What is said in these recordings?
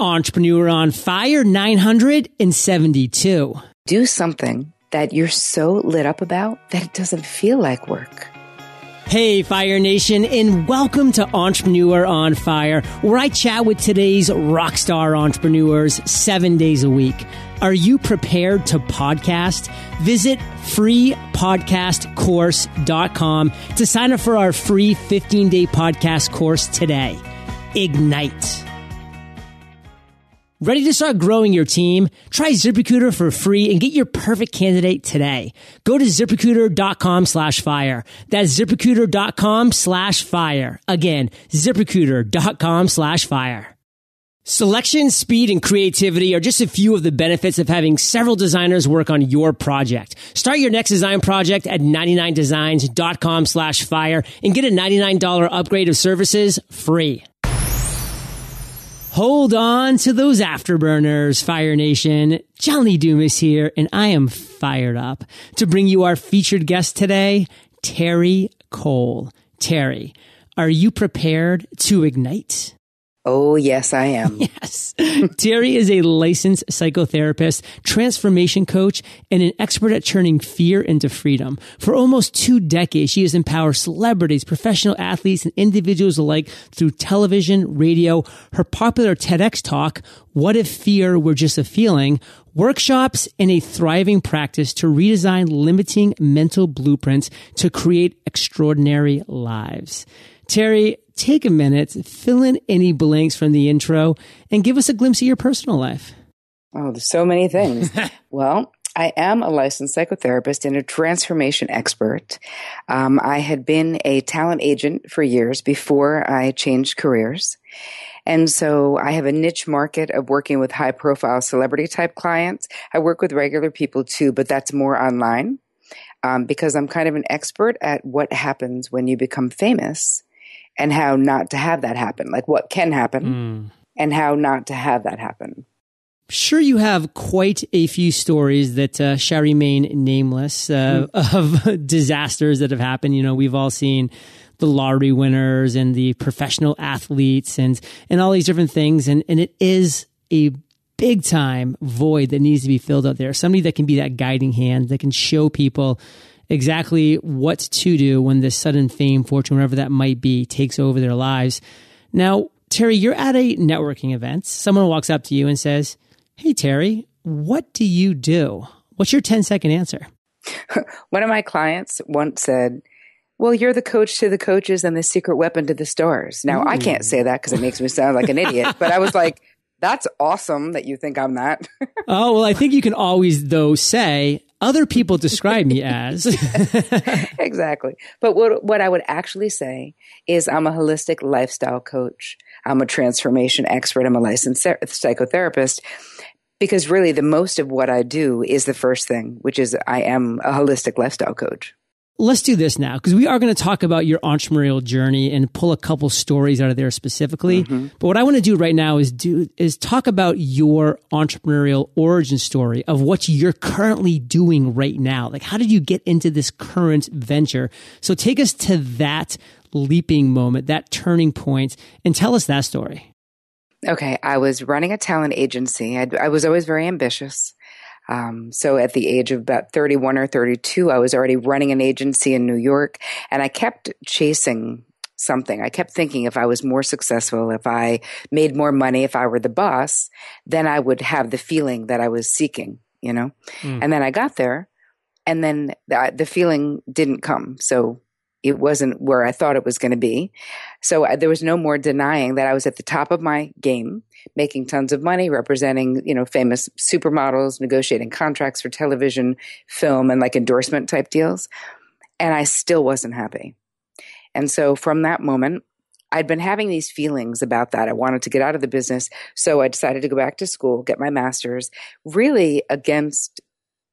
Entrepreneur on Fire 972. Do something that you're so lit up about that it doesn't feel like work. Hey, Fire Nation, and welcome to Entrepreneur on Fire, where I chat with today's rock star entrepreneurs seven days a week. Are you prepared to podcast? Visit freepodcastcourse.com to sign up for our free 15 day podcast course today. Ignite. Ready to start growing your team? Try ZipRecruiter for free and get your perfect candidate today. Go to ziprecruiter.com slash fire. That's ziprecruiter.com slash fire. Again, ziprecruiter.com slash fire. Selection, speed, and creativity are just a few of the benefits of having several designers work on your project. Start your next design project at 99designs.com slash fire and get a $99 upgrade of services free. Hold on to those afterburners, Fire Nation. John Lee Dumas here, and I am fired up to bring you our featured guest today, Terri Cole. Terri, are you prepared to ignite? Oh, yes, I am. Yes. Terri is a licensed psychotherapist, transformation coach, and an expert at turning fear into freedom. For almost two decades, she has empowered celebrities, professional athletes, and individuals alike through television, radio, her popular TEDx talk, What If Fear Were Just a Feeling, workshops, and a thriving practice to redesign limiting mental blueprints to create extraordinary lives. Terri, take a minute, fill in any blanks from the intro, and give us a glimpse of your personal life. Oh, there's so many things. well, I am a licensed psychotherapist and a transformation expert. Um, I had been a talent agent for years before I changed careers. And so I have a niche market of working with high profile celebrity type clients. I work with regular people too, but that's more online um, because I'm kind of an expert at what happens when you become famous and how not to have that happen, like what can happen mm. and how not to have that happen. Sure, you have quite a few stories that uh, shall remain nameless uh, mm. of disasters that have happened. You know, we've all seen the lottery winners and the professional athletes and and all these different things, and and it is a big time void that needs to be filled out there. Somebody that can be that guiding hand that can show people exactly what to do when this sudden fame, fortune, whatever that might be, takes over their lives. Now, Terri, you're at a networking event. Someone walks up to you and says, Hey, Terri, what do you do? What's your 10 second answer? One of my clients once said, well, you're the coach to the coaches and the secret weapon to the stars. Now, Ooh. I can't say that because it makes me sound like an idiot, but I was like, that's awesome that you think I'm that. oh, well, I think you can always, though, say, other people describe me as. exactly. But what, what I would actually say is I'm a holistic lifestyle coach. I'm a transformation expert. I'm a licensed psychotherapist because really the most of what I do is the first thing, which is I am a holistic lifestyle coach let's do this now because we are going to talk about your entrepreneurial journey and pull a couple stories out of there specifically. Mm-hmm. But what I want to do right now is do is talk about your entrepreneurial origin story of what you're currently doing right now. Like how did you get into this current venture? So take us to that leaping moment, that turning point and tell us that story. Okay, I was running a talent agency. I'd, I was always very ambitious. Um, so at the age of about 31 or 32, I was already running an agency in New York and I kept chasing something. I kept thinking if I was more successful, if I made more money, if I were the boss, then I would have the feeling that I was seeking, you know? Mm. And then I got there and then the, the feeling didn't come. So it wasn't where I thought it was going to be. So uh, there was no more denying that I was at the top of my game, making tons of money, representing, you know, famous supermodels, negotiating contracts for television, film, and like endorsement type deals. And I still wasn't happy. And so from that moment, I'd been having these feelings about that. I wanted to get out of the business. So I decided to go back to school, get my master's, really against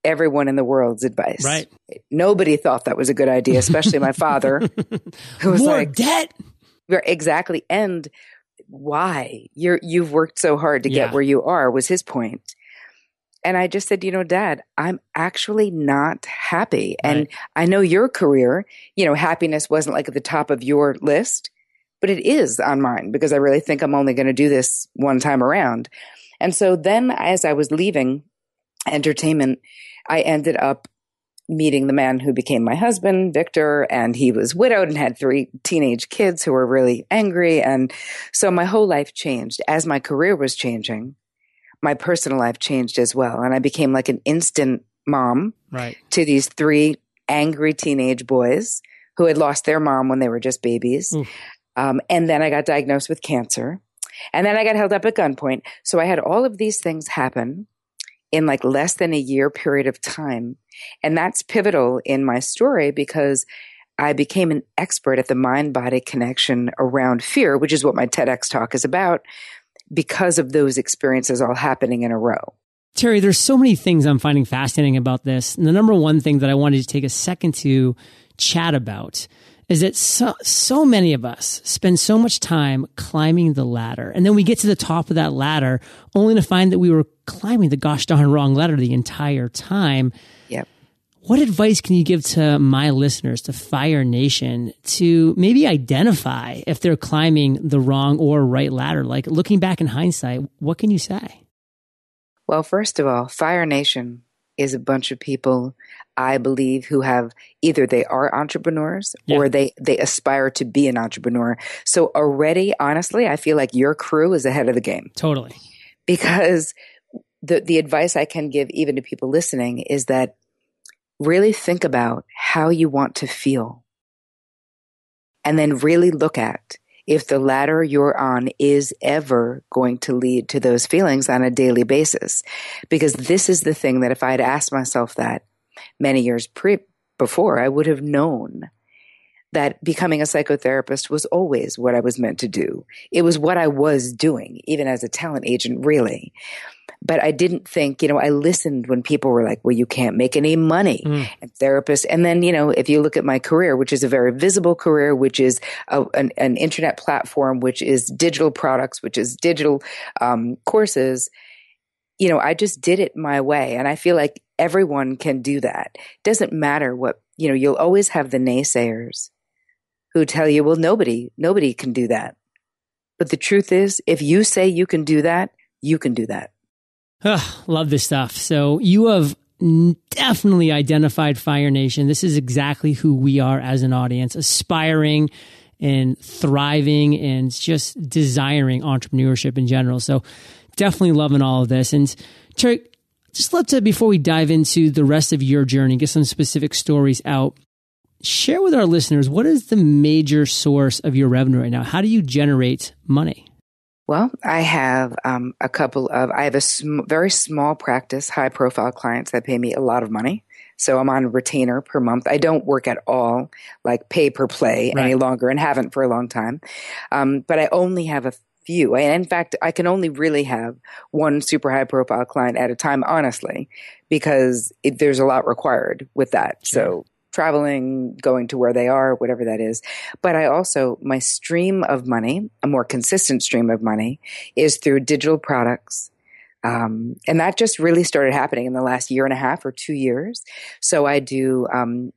everyone in the world's advice. Right. Nobody thought that was a good idea, especially my father, who was More like, debt. Exactly. And why you're, you've worked so hard to yeah. get where you are was his point. And I just said, you know, dad, I'm actually not happy. And right. I know your career, you know, happiness wasn't like at the top of your list, but it is on mine because I really think I'm only going to do this one time around. And so then as I was leaving entertainment, I ended up meeting the man who became my husband, Victor, and he was widowed and had three teenage kids who were really angry. And so my whole life changed. As my career was changing, my personal life changed as well. And I became like an instant mom right. to these three angry teenage boys who had lost their mom when they were just babies. Um, and then I got diagnosed with cancer. And then I got held up at gunpoint. So I had all of these things happen in like less than a year period of time. And that's pivotal in my story because I became an expert at the mind body connection around fear, which is what my TEDx talk is about, because of those experiences all happening in a row. Terri, there's so many things I'm finding fascinating about this. And the number one thing that I wanted to take a second to chat about is that so, so many of us spend so much time climbing the ladder. And then we get to the top of that ladder only to find that we were climbing the gosh darn wrong ladder the entire time. Yep. What advice can you give to my listeners, to Fire Nation, to maybe identify if they're climbing the wrong or right ladder? Like looking back in hindsight, what can you say? Well, first of all, Fire Nation is a bunch of people I believe who have either they are entrepreneurs yeah. or they they aspire to be an entrepreneur. So already honestly, I feel like your crew is ahead of the game. Totally. Because the the advice I can give even to people listening is that really think about how you want to feel. And then really look at if the ladder you're on is ever going to lead to those feelings on a daily basis. Because this is the thing that if I had asked myself that many years pre- before, I would have known that becoming a psychotherapist was always what I was meant to do. It was what I was doing, even as a talent agent, really. But I didn't think, you know, I listened when people were like, well, you can't make any money mm. and therapists. And then, you know, if you look at my career, which is a very visible career, which is a, an, an, internet platform, which is digital products, which is digital um, courses, you know, I just did it my way. And I feel like everyone can do that. It doesn't matter what, you know, you'll always have the naysayers who tell you, well, nobody, nobody can do that. But the truth is, if you say you can do that, you can do that. Love this stuff. So you have definitely identified Fire Nation. This is exactly who we are as an audience, aspiring and thriving and just desiring entrepreneurship in general. So definitely loving all of this. And Terri, just love to, before we dive into the rest of your journey, get some specific stories out. Share with our listeners what is the major source of your revenue right now? How do you generate money? Well, I have um, a couple of, I have a sm- very small practice, high profile clients that pay me a lot of money. So I'm on retainer per month. I don't work at all like pay per play right. any longer and haven't for a long time. Um, but I only have a few. And in fact, I can only really have one super high profile client at a time, honestly, because it, there's a lot required with that. Sure. So traveling, going to where they are, whatever that is. But I also, my stream of money, a more consistent stream of money is through digital products. Um, and that just really started happening in the last year and a half or two years. So I do um,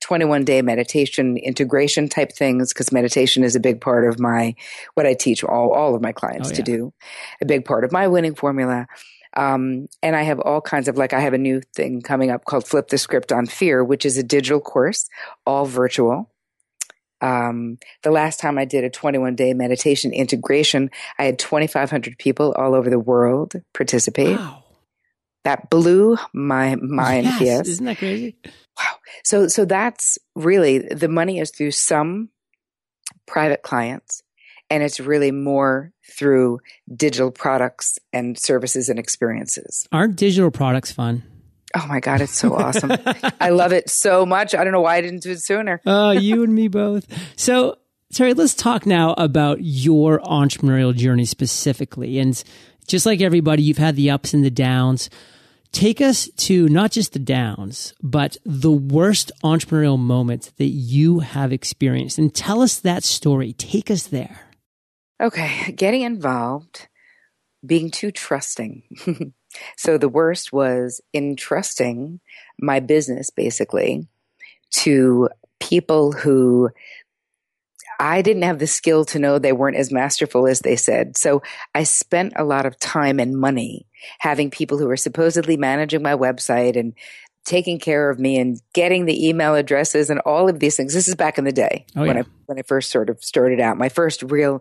21 day meditation integration type things because meditation is a big part of my what I teach all, all of my clients oh, yeah. to do, a big part of my winning formula. Um, and I have all kinds of like I have a new thing coming up called Flip the Script on Fear, which is a digital course, all virtual. Um, the last time I did a 21 day meditation integration, I had 2,500 people all over the world participate. Wow. That blew my mind. Yes. yes. Isn't that crazy? Wow. So, so that's really the money is through some private clients and it's really more through digital products and services and experiences. Aren't digital products fun? Oh my God, it's so awesome. I love it so much. I don't know why I didn't do it sooner. Oh, uh, you and me both. So, Terri, let's talk now about your entrepreneurial journey specifically. And just like everybody, you've had the ups and the downs. Take us to not just the downs, but the worst entrepreneurial moment that you have experienced and tell us that story. Take us there. Okay, getting involved, being too trusting. so the worst was entrusting my business basically to people who I didn't have the skill to know they weren't as masterful as they said. So I spent a lot of time and money having people who were supposedly managing my website and taking care of me and getting the email addresses and all of these things. This is back in the day oh, when yeah. I when I first sort of started out. My first real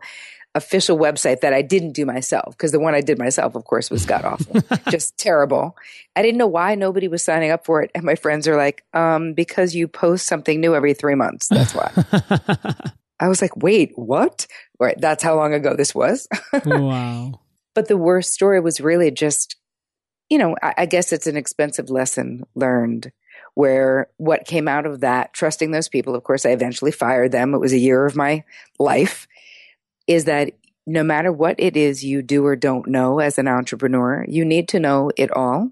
official website that I didn't do myself because the one I did myself, of course, was god awful, just terrible. I didn't know why nobody was signing up for it, and my friends are like, um, "Because you post something new every three months. That's why." I was like, "Wait, what?" Right, that's how long ago this was. wow. But the worst story was really just, you know, I, I guess it's an expensive lesson learned where what came out of that, trusting those people, of course, I eventually fired them. It was a year of my life, is that no matter what it is you do or don't know as an entrepreneur, you need to know it all.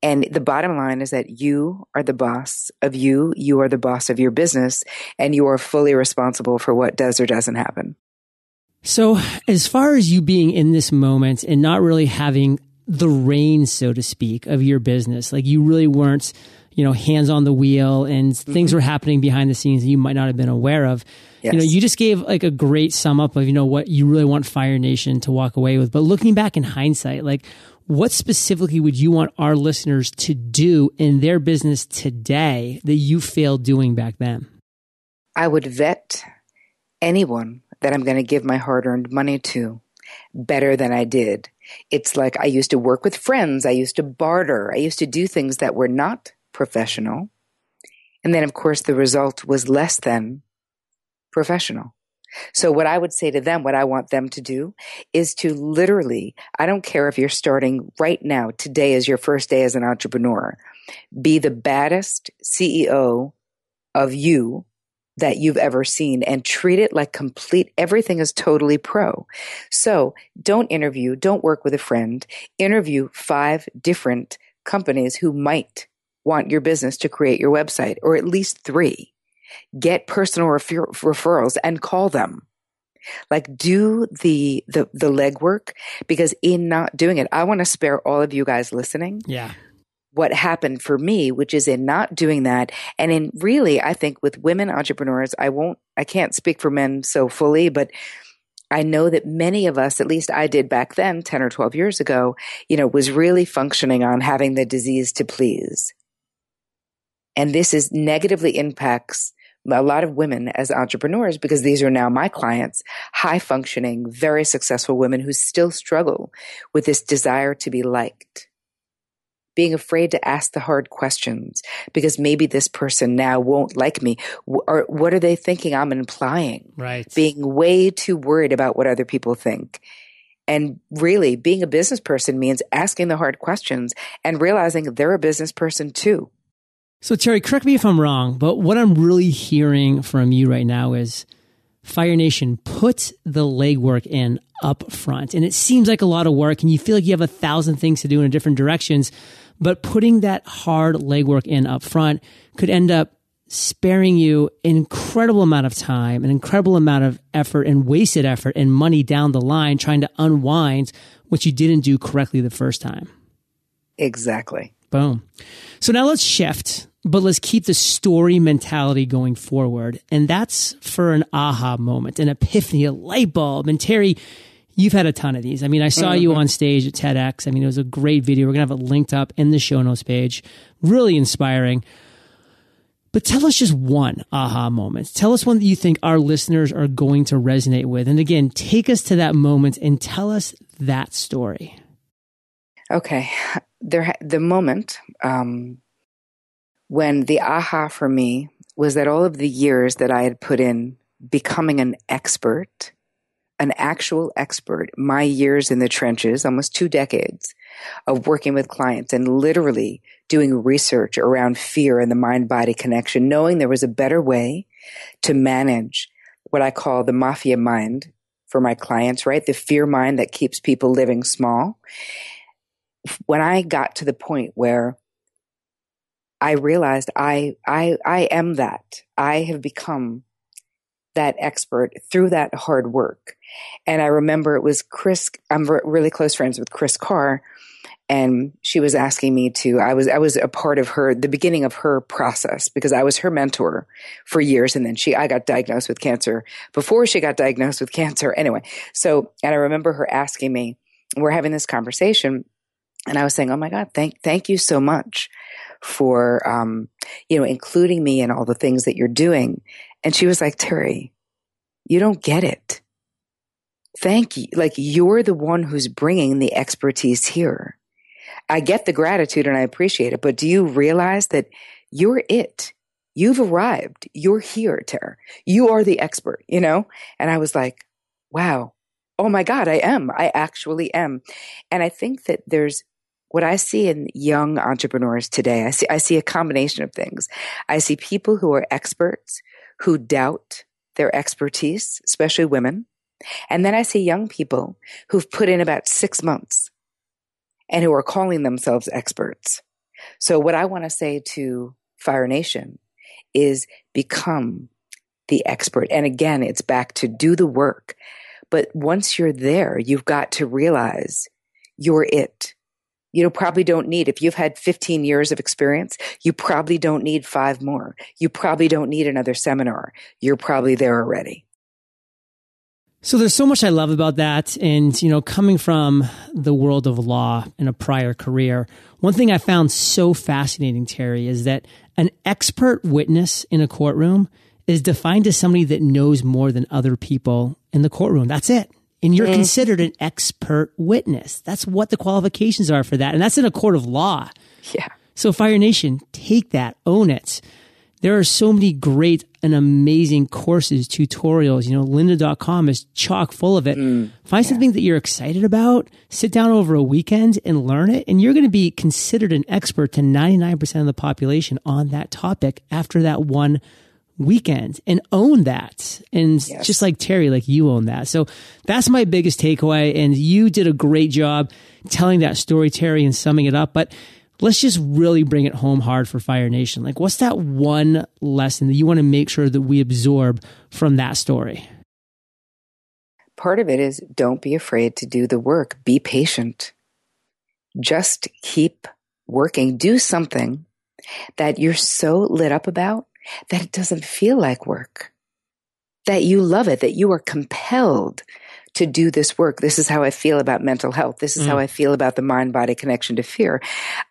And the bottom line is that you are the boss of you. You are the boss of your business and you are fully responsible for what does or doesn't happen. So, as far as you being in this moment and not really having the reins, so to speak, of your business, like you really weren't, you know, hands on the wheel and mm-hmm. things were happening behind the scenes that you might not have been aware of. Yes. You know, you just gave like a great sum up of, you know, what you really want Fire Nation to walk away with. But looking back in hindsight, like what specifically would you want our listeners to do in their business today that you failed doing back then? I would vet anyone that I'm going to give my hard earned money to better than I did. It's like I used to work with friends, I used to barter, I used to do things that were not professional. And then, of course, the result was less than professional. So, what I would say to them, what I want them to do is to literally, I don't care if you're starting right now, today is your first day as an entrepreneur, be the baddest CEO of you that you've ever seen and treat it like complete everything is totally pro. So don't interview, don't work with a friend, interview five different companies who might want your business to create your website or at least three. Get personal refer- referrals and call them. Like do the the the legwork because in not doing it, I want to spare all of you guys listening. Yeah what happened for me, which is in not doing that. And in really, I think with women entrepreneurs, I won't, I can't speak for men so fully, but I know that many of us, at least I did back then, 10 or 12 years ago, you know, was really functioning on having the disease to please. And this is negatively impacts a lot of women as entrepreneurs because these are now my clients, high functioning, very successful women who still struggle with this desire to be liked being afraid to ask the hard questions because maybe this person now won't like me. Or what are they thinking I'm implying? Right. Being way too worried about what other people think. And really, being a business person means asking the hard questions and realizing they're a business person too. So, Terri, correct me if I'm wrong, but what I'm really hearing from you right now is Fire Nation, put the legwork in up front. And it seems like a lot of work, and you feel like you have a thousand things to do in different directions. But putting that hard legwork in up front could end up sparing you an incredible amount of time, an incredible amount of effort and wasted effort and money down the line trying to unwind what you didn't do correctly the first time. Exactly. Boom. So now let's shift, but let's keep the story mentality going forward. And that's for an aha moment, an epiphany, a light bulb. And Terri, You've had a ton of these. I mean, I saw mm-hmm. you on stage at TEDx. I mean, it was a great video. We're going to have it linked up in the show notes page. Really inspiring. But tell us just one aha moment. Tell us one that you think our listeners are going to resonate with. And again, take us to that moment and tell us that story. Okay. There, the moment um, when the aha for me was that all of the years that I had put in becoming an expert an actual expert, my years in the trenches, almost two decades of working with clients and literally doing research around fear and the mind body connection, knowing there was a better way to manage what I call the mafia mind for my clients, right? The fear mind that keeps people living small. When I got to the point where I realized I, I, I am that. I have become that expert through that hard work. And I remember it was Kris, I'm really close friends with Kris Carr. and she was asking me to i was i was a part of her the beginning of her process because i was her mentor for years and then she i got diagnosed with cancer before she got diagnosed with cancer anyway so and i remember her asking me we're having this conversation and i was saying oh my god thank thank you so much for um you know including me in all the things that you're doing and she was like terri you don't get it thank you like you're the one who's bringing the expertise here I get the gratitude and I appreciate it, but do you realize that you're it? You've arrived. You're here, Terri. You are the expert, you know? And I was like, wow. Oh my God, I am. I actually am. And I think that there's what I see in young entrepreneurs today. I see, I see a combination of things. I see people who are experts who doubt their expertise, especially women. And then I see young people who've put in about six months and who are calling themselves experts. So what I want to say to Fire Nation is become the expert. And again, it's back to do the work. But once you're there, you've got to realize you're it. You probably don't need, if you've had 15 years of experience, you probably don't need five more. You probably don't need another seminar. You're probably there already. So there's so much I love about that. And, you know, coming from the world of law in a prior career, one thing I found so fascinating, Terri, is that an expert witness in a courtroom is defined as somebody that knows more than other people in the courtroom. That's it. And you're mm. considered an expert witness. That's what the qualifications are for that. And that's in a court of law. Yeah. So Fire Nation, take that, own it there are so many great and amazing courses, tutorials. You know, lynda.com is chock full of it. Mm, Find yeah. something that you're excited about, sit down over a weekend and learn it. And you're going to be considered an expert to 99% of the population on that topic after that one weekend and own that. And yes. just like Terri, like you own that. So that's my biggest takeaway. And you did a great job telling that story, Terri, and summing it up. But let's just really bring it home hard for Fire Nation. Like, what's that one lesson that you want to make sure that we absorb from that story? Part of it is don't be afraid to do the work, be patient. Just keep working. Do something that you're so lit up about that it doesn't feel like work, that you love it, that you are compelled to do this work. This is how I feel about mental health. This is mm. how I feel about the mind body connection to fear.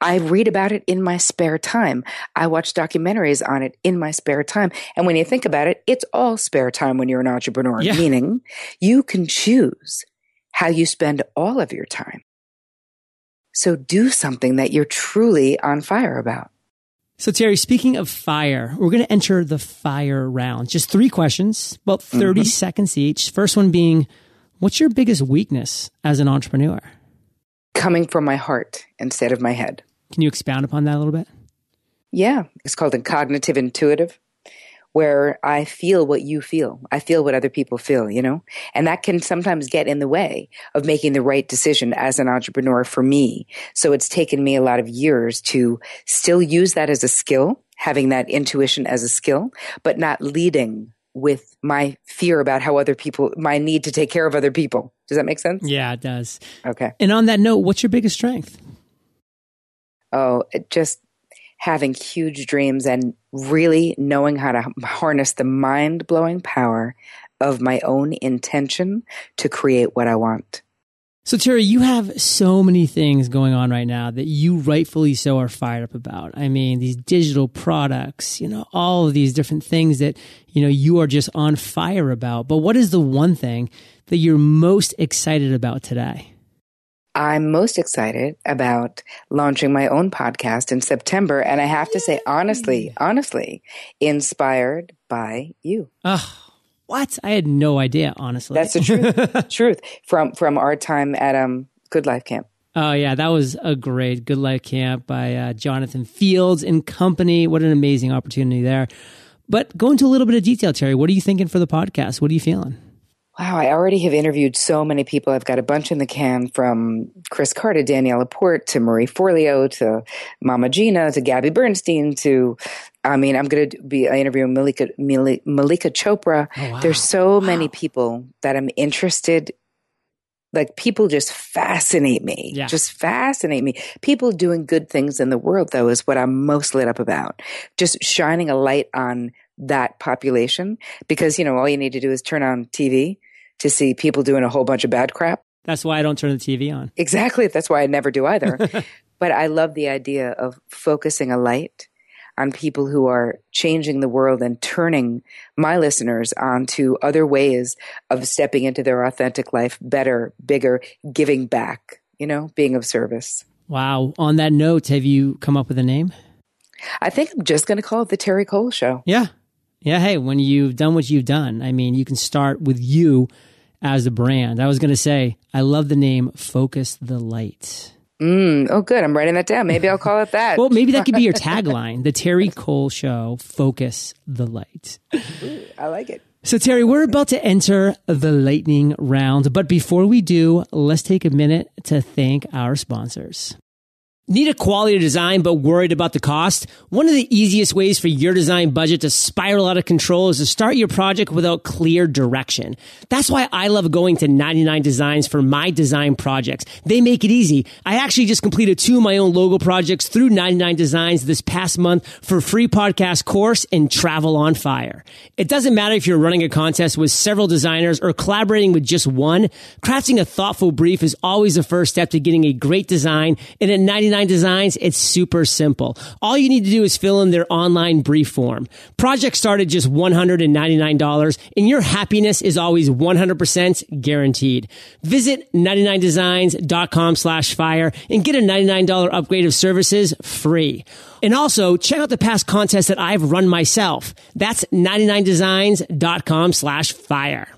I read about it in my spare time. I watch documentaries on it in my spare time. And when you think about it, it's all spare time when you're an entrepreneur, yeah. meaning you can choose how you spend all of your time. So do something that you're truly on fire about. So, Terri, speaking of fire, we're going to enter the fire round. Just three questions, about 30 mm-hmm. seconds each. First one being, What's your biggest weakness as an entrepreneur? Coming from my heart instead of my head. Can you expound upon that a little bit? Yeah, it's called a cognitive intuitive, where I feel what you feel. I feel what other people feel, you know? And that can sometimes get in the way of making the right decision as an entrepreneur for me. So it's taken me a lot of years to still use that as a skill, having that intuition as a skill, but not leading with my fear about how other people, my need to take care of other people. Does that make sense? Yeah, it does. Okay. And on that note, what's your biggest strength? Oh, just having huge dreams and really knowing how to harness the mind blowing power of my own intention to create what I want. So, Terri, you have so many things going on right now that you rightfully so are fired up about. I mean, these digital products, you know, all of these different things that, you know, you are just on fire about. But what is the one thing that you're most excited about today? I'm most excited about launching my own podcast in September. And I have to say, honestly, honestly, inspired by you. Oh, what? I had no idea, honestly. That's the truth. truth from from our time at um Good Life Camp. Oh yeah, that was a great Good Life Camp by uh, Jonathan Fields and company. What an amazing opportunity there. But go into a little bit of detail, Terri. What are you thinking for the podcast? What are you feeling? Wow, I already have interviewed so many people. I've got a bunch in the can from Kris Carr to, Danielle Laporte to Marie Forleo to Mama Gena to Gabby Bernstein to, I mean, I'm going to be interviewing Malika, Malika Chopra. Oh, wow. There's so wow. many people that I'm interested like people just fascinate me Yeah. just fascinate me people doing good things in the world though is what i'm most lit up about just shining a light on that population because you know all you need to do is turn on tv to see people doing a whole bunch of bad crap That's why I don't turn the TV on. exactly that's why i never do either but i love the idea of focusing a light on people who are changing the world and turning my listeners onto other ways of stepping into their authentic life better, bigger, giving back, you know, being of service. Wow. On that note, have you come up with a name? I think I'm just going to call it the Terri Cole Show. Yeah. Yeah. Hey, when you've done what you've done, I mean, you can start with you as a brand. I was going to say, I love the name Focus the Light. Mm, oh, good. I'm writing that down. Maybe I'll call it that. Well, maybe that could be your tagline The Terri Cole Show, Focus the Light. I like it. So, Terri, we're about to enter the lightning round. But before we do, let's take a minute to thank our sponsors. Need a quality design but worried about the cost? One of the easiest ways for your design budget to spiral out of control is to start your project without clear direction. That's why I love going to 99 Designs for my design projects. They make it easy. I actually just completed two of my own logo projects through 99 Designs this past month for free podcast course and travel on fire. It doesn't matter if you're running a contest with several designers or collaborating with just one. Crafting a thoughtful brief is always the first step to getting a great design. And at 99 Designs, it's super simple. All you need to do is fill in their online brief form. Project started just $199 and your happiness is always 100% guaranteed. Visit 99designs.com slash fire and get a $99 upgrade of services free. And also check out the past contests that I've run myself. That's 99designs.com slash fire.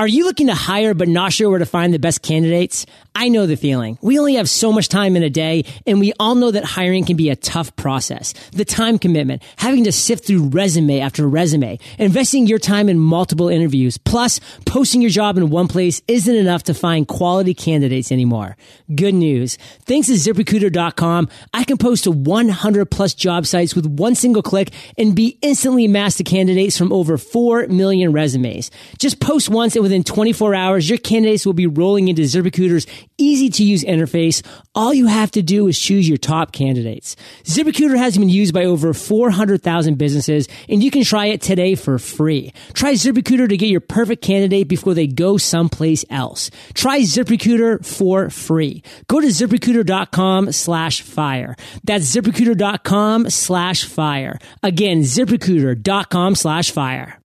Are you looking to hire but not sure where to find the best candidates? I know the feeling. We only have so much time in a day, and we all know that hiring can be a tough process. The time commitment, having to sift through resume after resume, investing your time in multiple interviews, plus posting your job in one place isn't enough to find quality candidates anymore. Good news. Thanks to ziprecruiter.com, I can post to 100 plus job sites with one single click and be instantly matched to candidates from over 4 million resumes. Just post once and within 24 hours, your candidates will be rolling into ZipRecruiter's easy to use interface. All you have to do is choose your top candidates. ZipRecruiter has been used by over 400,000 businesses and you can try it today for free. Try ZipRecruiter to get your perfect candidate before they go someplace else. Try ZipRecruiter for free. Go to ziprecruiter.com slash fire. That's ziprecruiter.com slash fire. Again, ziprecruiter.com slash fire.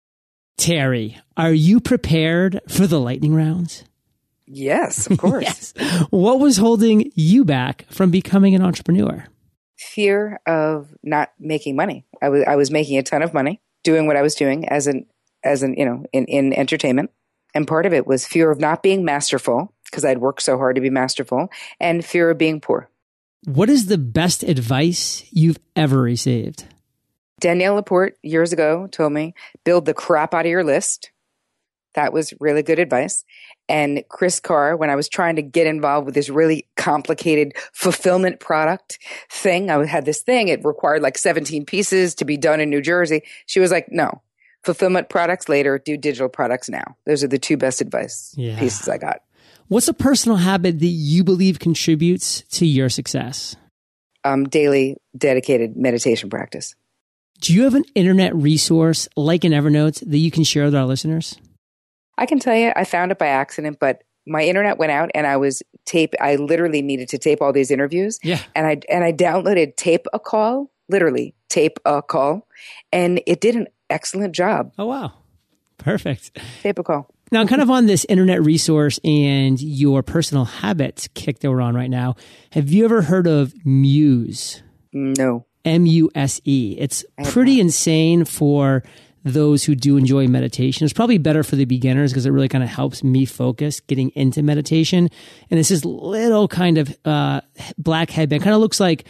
Terri, are you prepared for the lightning rounds? Yes, of course. Yes. What was holding you back from becoming an entrepreneur? Fear of not making money. I was I was making a ton of money doing what I was doing as an as an you know in in entertainment, and part of it was fear of not being masterful because I'd worked so hard to be masterful, and fear of being poor. What is the best advice you've ever received? Danielle Laporte years ago told me, build the crap out of your list. That was really good advice. And Kris Carr, when I was trying to get involved with this really complicated fulfillment product thing, I had this thing. It required like 17 pieces to be done in New Jersey. She was like, no, fulfillment products later, do digital products now. Those are the two best advice Yeah. pieces I got. What's a personal habit that you believe contributes to your success? Um, daily dedicated meditation practice. Do you have an internet resource like an Evernote that you can share with our listeners? I can tell you, I found it by accident, but my internet went out and I was tape. I literally needed to tape all these interviews. Yeah. and I and I downloaded TapeACall, literally TapeACall, and it did an excellent job. Oh, wow. Perfect. TapeACall. Now, kind of on this internet resource and your personal habits kick that we're on right now, have you ever heard of Muse? No, M U S E. It's pretty insane for those who do enjoy meditation. It's probably better for the beginners because it really kind of helps me focus getting into meditation. And it's this little kind of uh, black headband, kind of looks like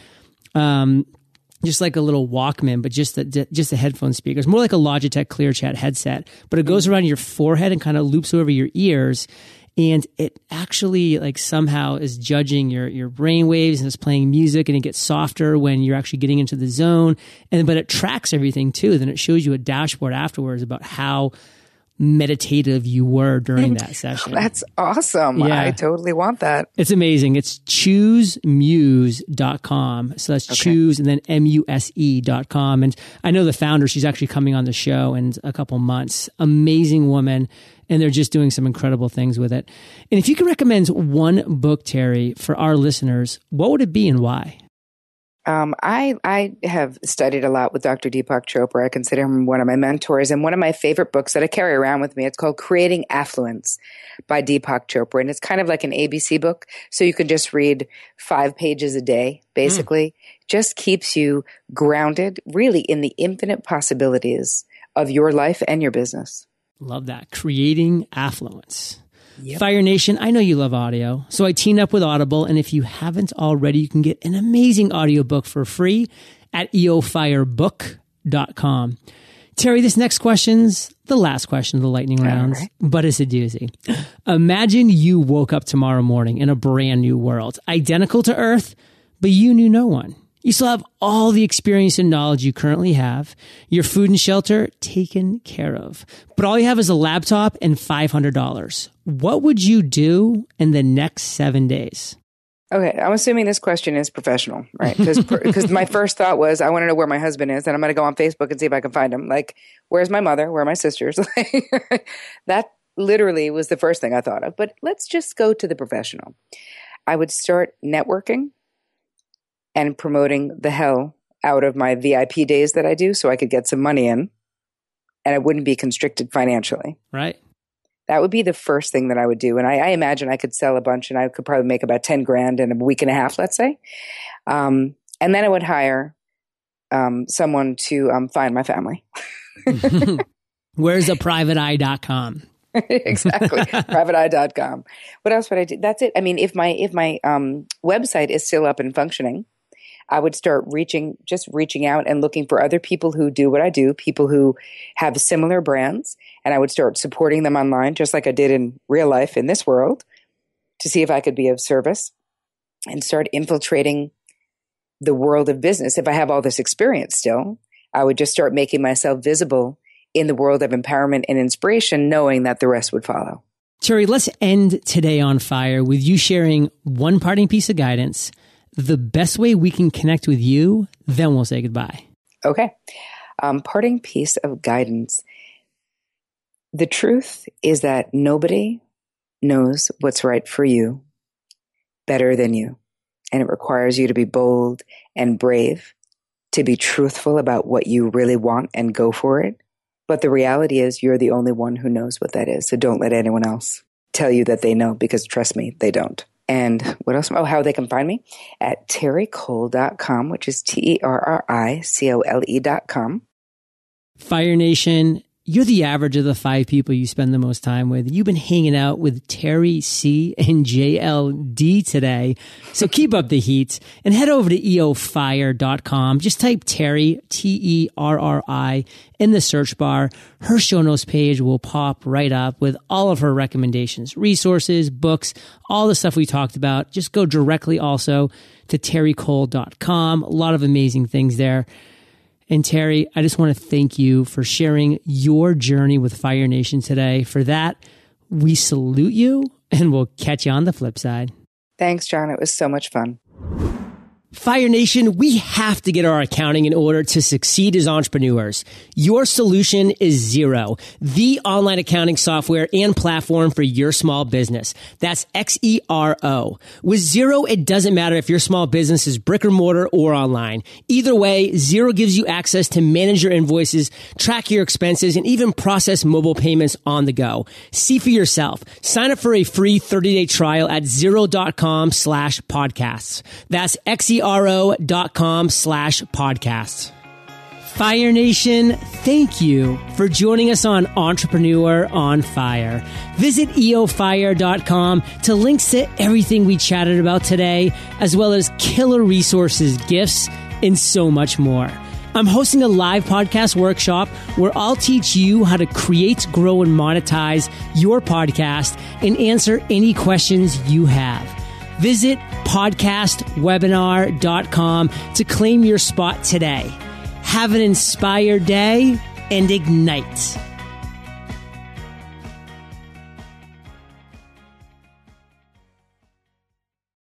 um, just like a little Walkman, but just the just the headphone speakers, more like a Logitech ClearChat headset. But it goes around your forehead and kind of loops over your ears, and it actually like somehow is judging your your brain waves and it's playing music, and it gets softer when you're actually getting into the zone. And but it tracks everything too. Then it shows you a dashboard afterwards about how meditative you were during that session. That's awesome. Yeah. I totally want that. It's amazing. It's choosemuse.com. So that's okay. choose and then M-U-S-E dot com. And I know the founder, she's actually coming on the show in a couple months. Amazing woman. And they're just doing some incredible things with it. And if you could recommend one book, Terri, for our listeners, what would it be and why? Um, I I have studied a lot with Dr. Deepak Chopra. I consider him one of my mentors, and one of my favorite books that I carry around with me. It's called "Creating Affluence" by Deepak Chopra, and it's kind of like an ABC book. So you can just read five pages a day, basically. Mm. Just keeps you grounded, really, in the infinite possibilities of your life and your business. Love that. Creating affluence. Yep. Fire Nation, I know you love audio, so I teamed up with Audible, and if you haven't already, you can get an amazing audiobook for free at eofirebook.com. Terri, this next question's the last question of the lightning rounds, right. but it's a doozy. Imagine you woke up tomorrow morning in a brand new world, identical to Earth, but you knew no one. You still have all the experience and knowledge you currently have, your food and shelter taken care of. But all you have is a laptop and $500. What would you do in the next seven days? Okay, I'm assuming this question is professional, right? Because my first thought was I want to know where my husband is, and I'm going to go on Facebook and see if I can find him. Like, where's my mother? Where are my sisters? that literally was the first thing I thought of. But let's just go to the professional. I would start networking and promoting the hell out of my VIP days that I do so I could get some money in and I wouldn't be constricted financially. Right. That would be the first thing that I would do. And I, I imagine I could sell a bunch and I could probably make about 10 grand in a week and a half, let's say. Um, and then I would hire um, someone to um, find my family. Where's the privateeye.com? exactly. privateeye.com. What else would I do? That's it. I mean, if my, if my um, website is still up and functioning, I would start reaching, just reaching out and looking for other people who do what I do, people who have similar brands, and I would start supporting them online, just like I did in real life in this world, to see if I could be of service and start infiltrating the world of business. If I have all this experience still, I would just start making myself visible in the world of empowerment and inspiration, knowing that the rest would follow. Terri, let's end today on fire with you sharing one parting piece of guidance the best way we can connect with you, then we'll say goodbye. Okay. Um, parting piece of guidance. The truth is that nobody knows what's right for you better than you. And it requires you to be bold and brave, to be truthful about what you really want and go for it. But the reality is, you're the only one who knows what that is. So don't let anyone else tell you that they know because trust me, they don't. And what else? Oh, how they can find me at terricole.com, which is T E R R I C O L E.com. Fire Nation, you're the average of the five people you spend the most time with. You've been hanging out with Terri C and JLD today. So keep up the heat and head over to eofire.com. Just type Terri, T E R R I, in the search bar. Her show notes page will pop right up with all of her recommendations, resources, books, all the stuff we talked about. Just go directly also to terricole.com. A lot of amazing things there. And Terri, I just want to thank you for sharing your journey with Fire Nation today. For that, we salute you and we'll catch you on the flip side. Thanks, John. It was so much fun. Fire Nation, we have to get our accounting in order to succeed as entrepreneurs. Your solution is Xero, the online accounting software and platform for your small business. That's X-E-R-O. With Xero, it doesn't matter if your small business is brick or mortar or online. Either way, Xero gives you access to manage your invoices, track your expenses, and even process mobile payments on the go. See for yourself. Sign up for a free 30-day trial at xero.com slash podcasts. That's X-E-R-O com slash podcast. Fire Nation, thank you for joining us on Entrepreneur on Fire. Visit eofire.com to links to everything we chatted about today, as well as killer resources, gifts, and so much more. I'm hosting a live podcast workshop where I'll teach you how to create, grow, and monetize your podcast and answer any questions you have. Visit podcastwebinar.com to claim your spot today. Have an inspired day and ignite.